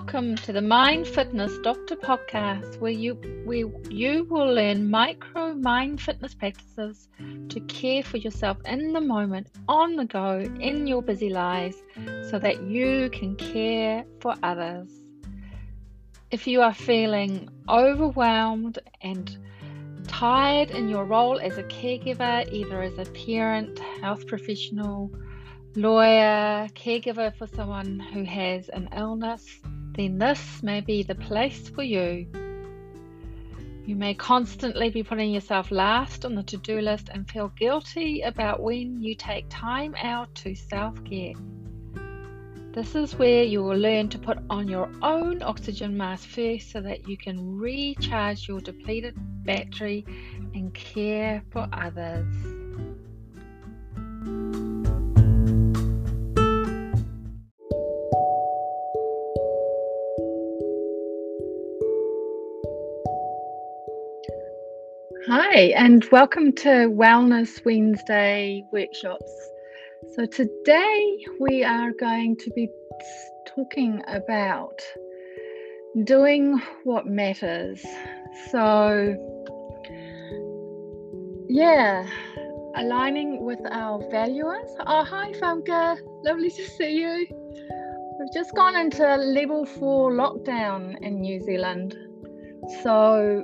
Welcome to the Mind Fitness Doctor podcast, where you where you will learn micro mind fitness practices to care for yourself in the moment, on the go, in your busy lives, so that you can care for others. If you are feeling overwhelmed and tired in your role as a caregiver, either as a parent, health professional, lawyer, caregiver for someone who has an illness, then this may be the place for you. You may constantly be putting yourself last on the to do list and feel guilty about when you take time out to self care. This is where you will learn to put on your own oxygen mask first so that you can recharge your depleted battery and care for others. Hi, and welcome to Wellness Wednesday workshops. So, today we are going to be talking about doing what matters. So, yeah, aligning with our values. Oh, hi, Famke. Lovely to see you. We've just gone into level four lockdown in New Zealand. So,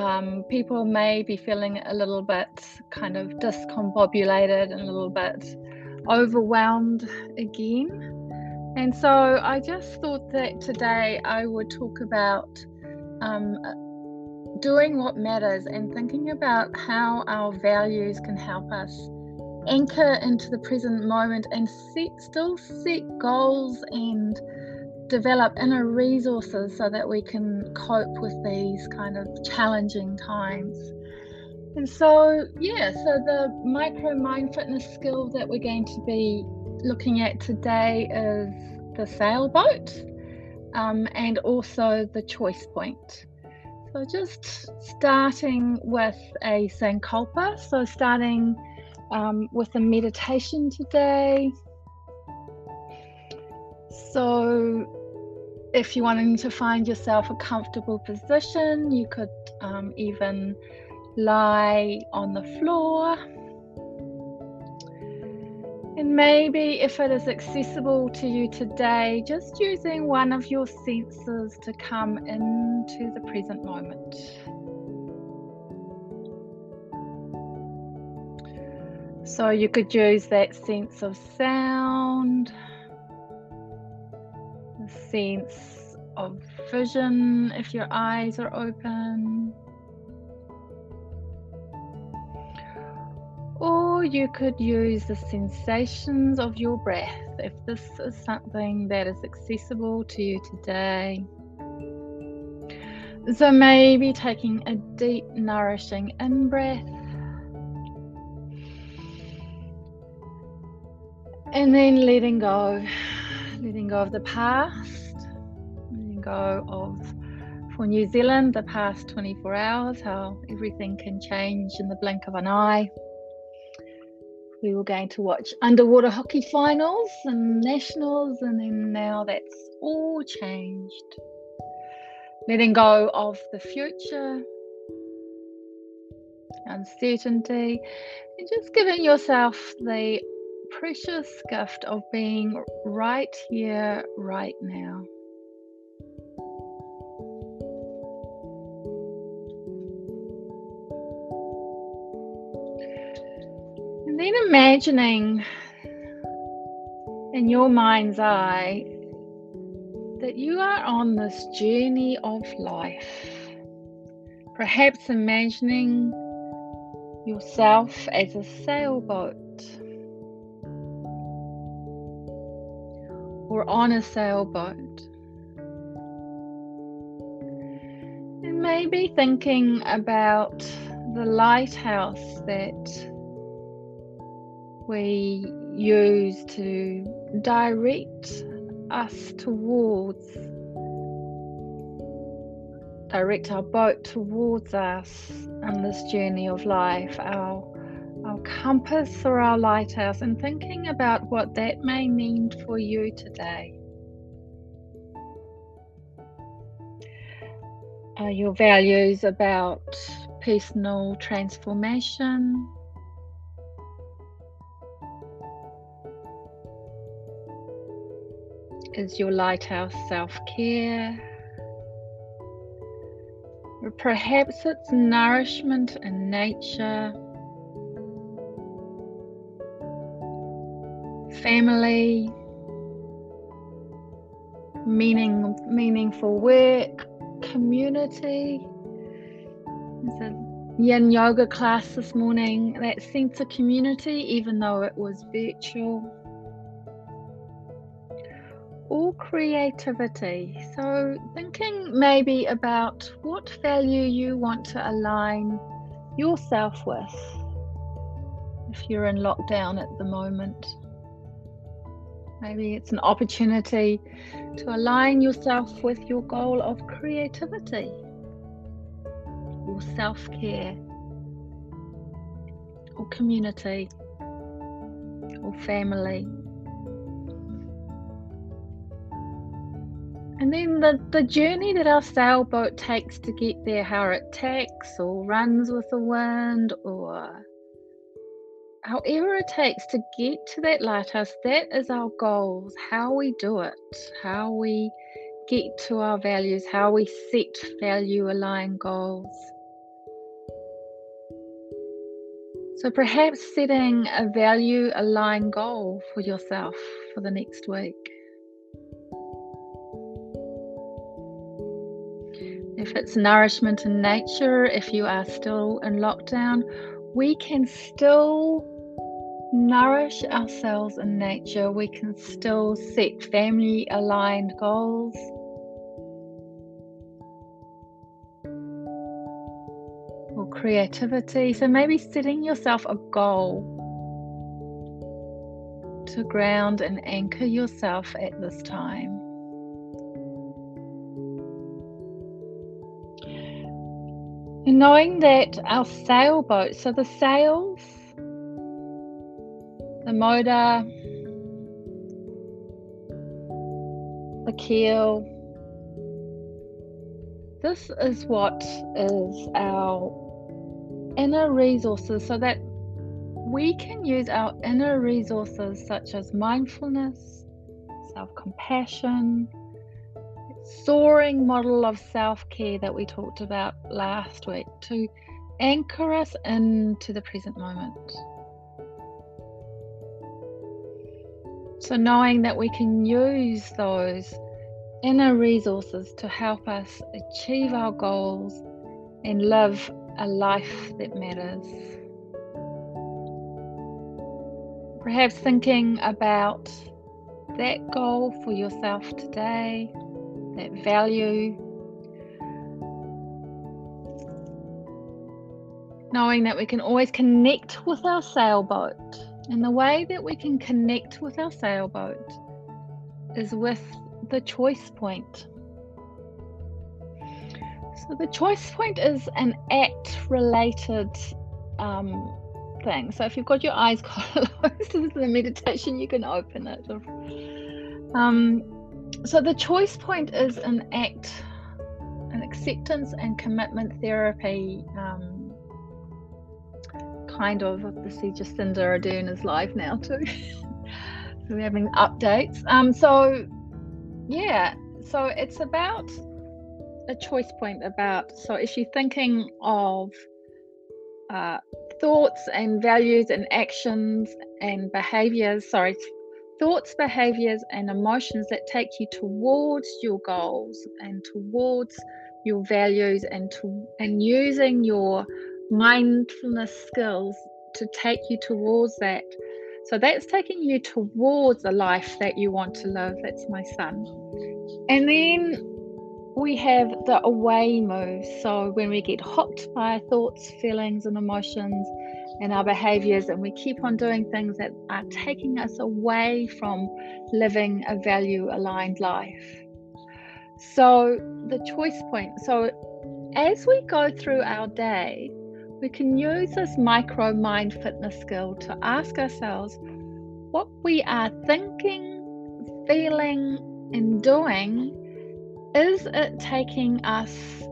um, people may be feeling a little bit kind of discombobulated and a little bit overwhelmed again. And so I just thought that today I would talk about um, doing what matters and thinking about how our values can help us anchor into the present moment and set, still set goals and develop inner resources so that we can cope with these kind of challenging times. And so, yeah, so the micro mind fitness skill that we're going to be looking at today is the sailboat um, and also the choice point. So, just starting with a Sankalpa, so starting um, with a meditation today. So, if you wanted to find yourself a comfortable position, you could um, even lie on the floor. And maybe if it is accessible to you today, just using one of your senses to come into the present moment. So you could use that sense of sound sense of vision if your eyes are open. Or you could use the sensations of your breath if this is something that is accessible to you today. So maybe taking a deep, nourishing in breath. And then letting go letting go of the past, letting go of, for New Zealand, the past 24 hours, how everything can change in the blink of an eye. We were going to watch underwater hockey finals and nationals, and then now that's all changed. Letting go of the future, uncertainty, and just giving yourself the precious gift of being right here, right now. And then imagining in your mind's eye that you are on this journey of life. Perhaps imagining yourself as a sailboat or on a sailboat. And maybe thinking about the lighthouse that we use to direct us towards, direct our boat towards us on this journey of life, our compass or our lighthouse and thinking about what that may mean for you today. Are your values about personal transformation? Is your lighthouse self care? Perhaps it's nourishment in nature, family, meaning, meaningful work, community. There's a yin yoga class this morning, that sense of community, even though it was virtual. All creativity. So, thinking maybe about what value you want to align yourself with if you're in lockdown at the moment. Maybe it's an opportunity to align yourself with your goal of creativity or self care or community or family. And then the, the journey that our sailboat takes to get there, how it tacks or runs with the wind or however it takes to get to that lighthouse, that is our goals, how we do it, how we get to our values, how we set value aligned goals. So perhaps setting a value aligned goal for yourself for the next week. If it's nourishment in nature, if you are still in lockdown, we can still nourish ourselves in nature. We can still set family aligned goals. Or creativity. So maybe setting yourself a goal to ground and anchor yourself at this time. And knowing that our sailboat, so the sails, the motor, the keel, this is what is our inner resources so that we can use our inner resources such as mindfulness, self compassion, soaring model of self care that we talked about last week to anchor us into the present moment. So, knowing that we can use those inner resources to help us achieve our goals and live a life that matters. Perhaps thinking about that goal for yourself today that value. Knowing that we can always connect with our sailboat. And the way that we can connect with our sailboat is with the choice point. So, the choice point is an act related um, thing. So, if you've got your eyes closed, this is the meditation, you can open it. Um, so the choice point is an act, an acceptance and commitment therapy um, kind of. The see Jacinda Ardern is live now too. so we're having updates. Um, so yeah, so it's about a choice point about so if you're thinking of uh, thoughts and values and actions and behaviors sorry thoughts, behaviors, and emotions that take you towards your goals and towards your values and to and using your mindfulness skills to take you towards that. So that's taking you towards a life that you want to live. That's my son. And then we have the away move. So when we get hooked by thoughts, feelings, and emotions, and our behaviors, and we keep on doing things that are taking us away from living a value aligned life. So, the choice point. So, as we go through our day, we can use this micro mind fitness skill to ask ourselves what we are thinking, feeling, and doing. Is it taking us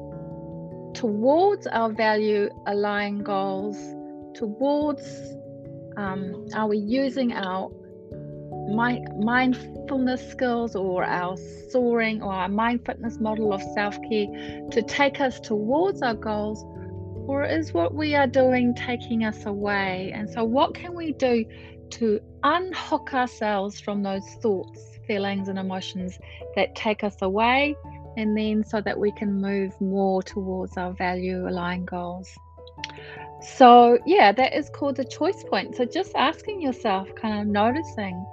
towards our value aligned goals, towards um, are we using our my, mindfulness skills or our soaring or our mind fitness model of self care to take us towards our goals, or is what we are doing taking us away? And so, what can we do to unhook ourselves from those thoughts, feelings, and emotions that take us away? And then, so that we can move more towards our value aligned goals. So, yeah, that is called the choice point. So, just asking yourself, kind of noticing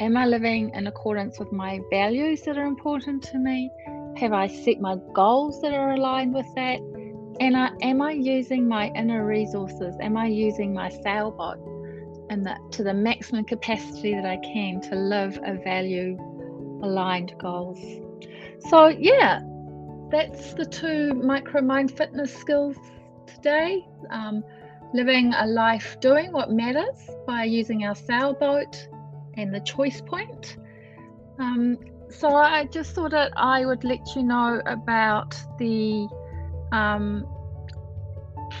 Am I living in accordance with my values that are important to me? Have I set my goals that are aligned with that? And I, am I using my inner resources? Am I using my sailboat and to the maximum capacity that I can to live a value aligned goals? So, yeah, that's the two micro mind fitness skills today. Um, living a life doing what matters by using our sailboat and the choice point. Um, so I just thought that I would let you know about the um,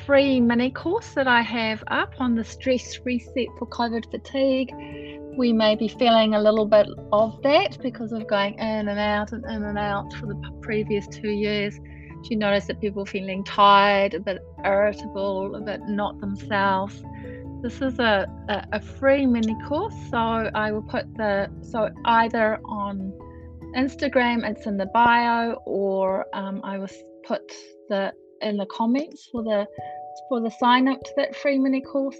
free mini course that I have up on the stress reset for COVID fatigue. We may be feeling a little bit of that because of going in and out and in and out for the previous two years. Do you notice that people feeling tired, a bit irritable, a bit not themselves? This is a, a, a, free mini course, so I will put the so either on Instagram, it's in the bio, or um, I will put the in the comments for the for the sign up to that free mini course.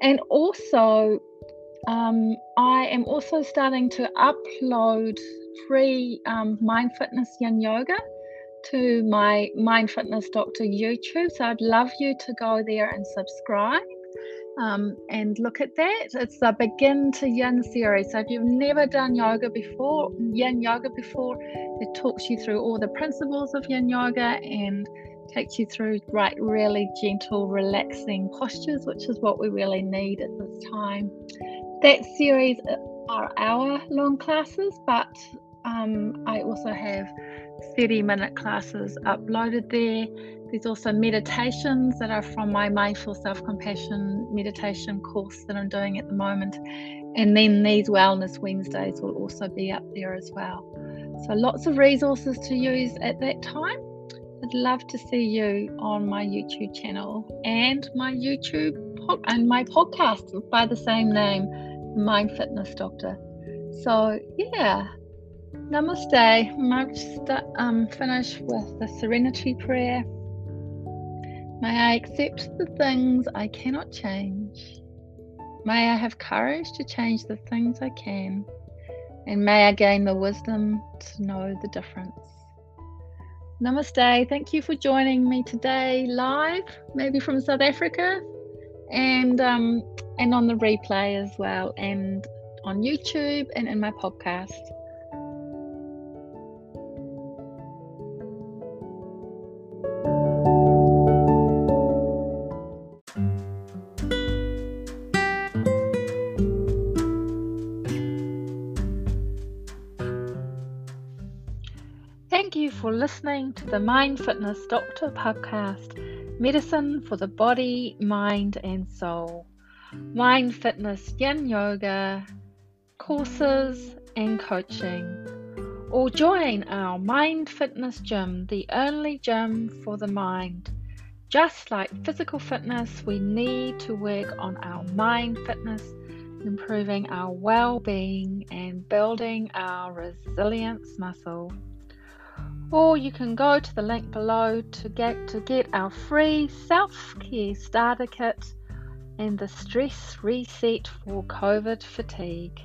And also, um, I am also starting to upload free um, mind fitness yin yoga to my mind fitness doctor YouTube. So I'd love you to go there and subscribe um, and look at that. It's the Begin to Yin series. So if you've never done yoga before, Yin yoga before, it talks you through all the principles of Yin yoga and takes you through right really gentle, relaxing postures, which is what we really need at this time. That series are hour long classes, but um, I also have 30 minute classes uploaded there. There's also meditations that are from my mindful self compassion meditation course that I'm doing at the moment. And then these Wellness Wednesdays will also be up there as well. So lots of resources to use at that time. I'd love to see you on my YouTube channel and my YouTube and my podcast by the same name, Mind Fitness Doctor. So yeah, Namaste. Might start, um, finish with the Serenity Prayer. May I accept the things I cannot change. May I have courage to change the things I can. And may I gain the wisdom to know the difference. Namaste. Thank you for joining me today live, maybe from South Africa, and um, and on the replay as well, and on YouTube and in my podcast. For listening to the Mind Fitness Doctor podcast Medicine for the Body, Mind, and Soul. Mind Fitness Yin Yoga, courses, and coaching. Or join our Mind Fitness Gym, the only gym for the mind. Just like physical fitness, we need to work on our mind fitness, improving our well being, and building our resilience muscle or you can go to the link below to get to get our free self-care starter kit and the stress reset for COVID fatigue.